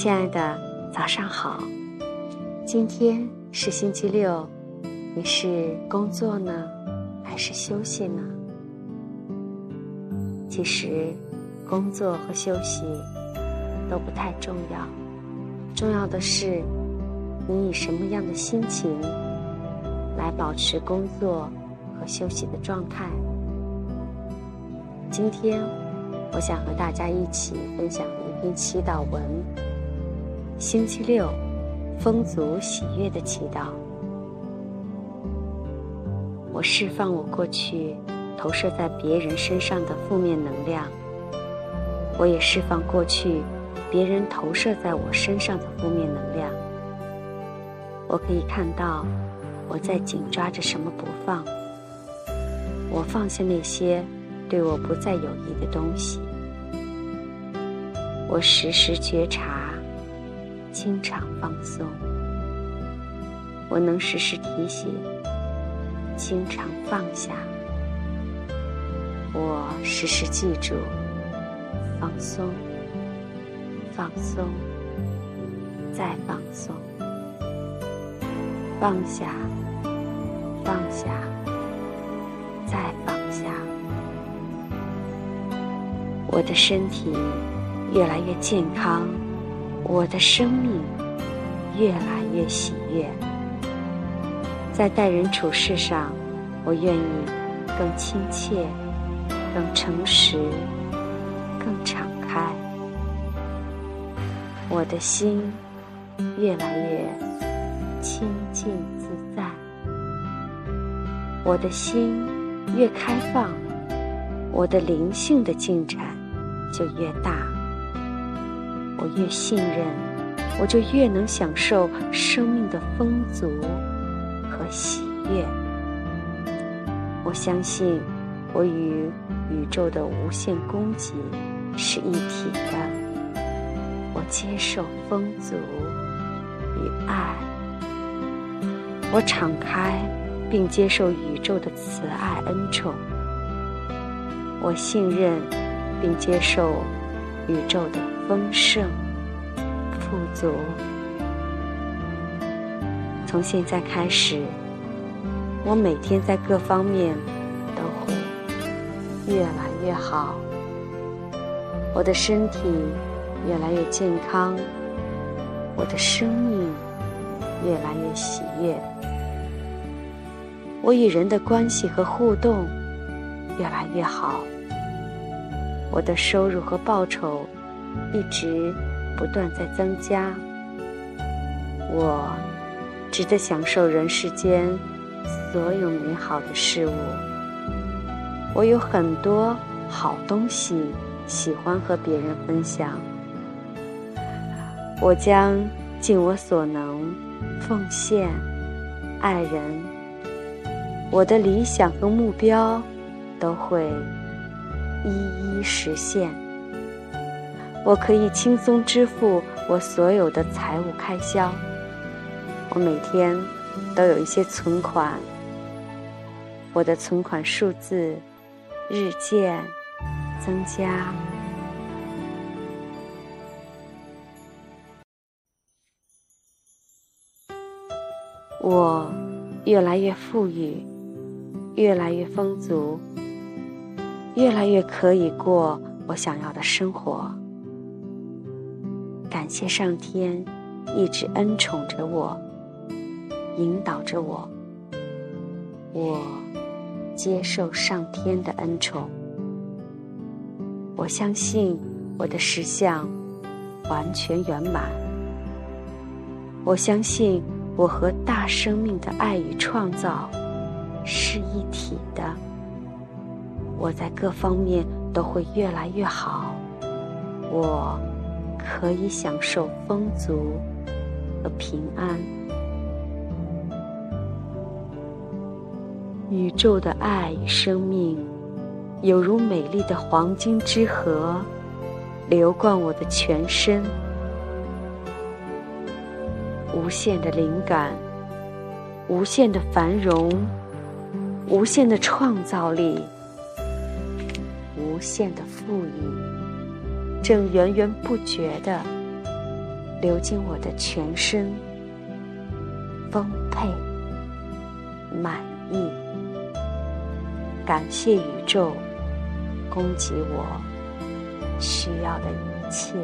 亲爱的，早上好。今天是星期六，你是工作呢，还是休息呢？其实，工作和休息都不太重要，重要的是你以什么样的心情来保持工作和休息的状态。今天，我想和大家一起分享一篇祈祷文。星期六，丰足喜悦的祈祷。我释放我过去投射在别人身上的负面能量，我也释放过去别人投射在我身上的负面能量。我可以看到我在紧抓着什么不放，我放下那些对我不再有益的东西。我时时觉察。经常放松，我能时时提醒；经常放下，我时时记住。放松，放松，再放松，放下，放下，再放下。我的身体越来越健康。我的生命越来越喜悦，在待人处事上，我愿意更亲切、更诚实、更敞开。我的心越来越清净自在，我的心越开放，我的灵性的进展就越大。我越信任，我就越能享受生命的丰足和喜悦。我相信，我与宇宙的无限供给是一体的。我接受丰足与爱，我敞开并接受宇宙的慈爱恩宠。我信任并接受宇宙的。丰盛、富足。从现在开始，我每天在各方面都会越来越好。我的身体越来越健康，我的生命越来越喜悦。我与人的关系和互动越来越好。我的收入和报酬。一直不断在增加，我值得享受人世间所有美好的事物。我有很多好东西，喜欢和别人分享。我将尽我所能奉献爱人。我的理想和目标都会一一实现。我可以轻松支付我所有的财务开销。我每天都有一些存款，我的存款数字日渐增加。我越来越富裕，越来越丰足，越来越可以过我想要的生活。感谢上天一直恩宠着我，引导着我。我接受上天的恩宠。我相信我的实相完全圆满。我相信我和大生命的爱与创造是一体的。我在各方面都会越来越好。我。可以享受丰足和平安。宇宙的爱与生命，犹如美丽的黄金之河，流贯我的全身。无限的灵感，无限的繁荣，无限的创造力，无限的富裕。正源源不绝地流进我的全身，丰沛、满意。感谢宇宙供给我需要的一切。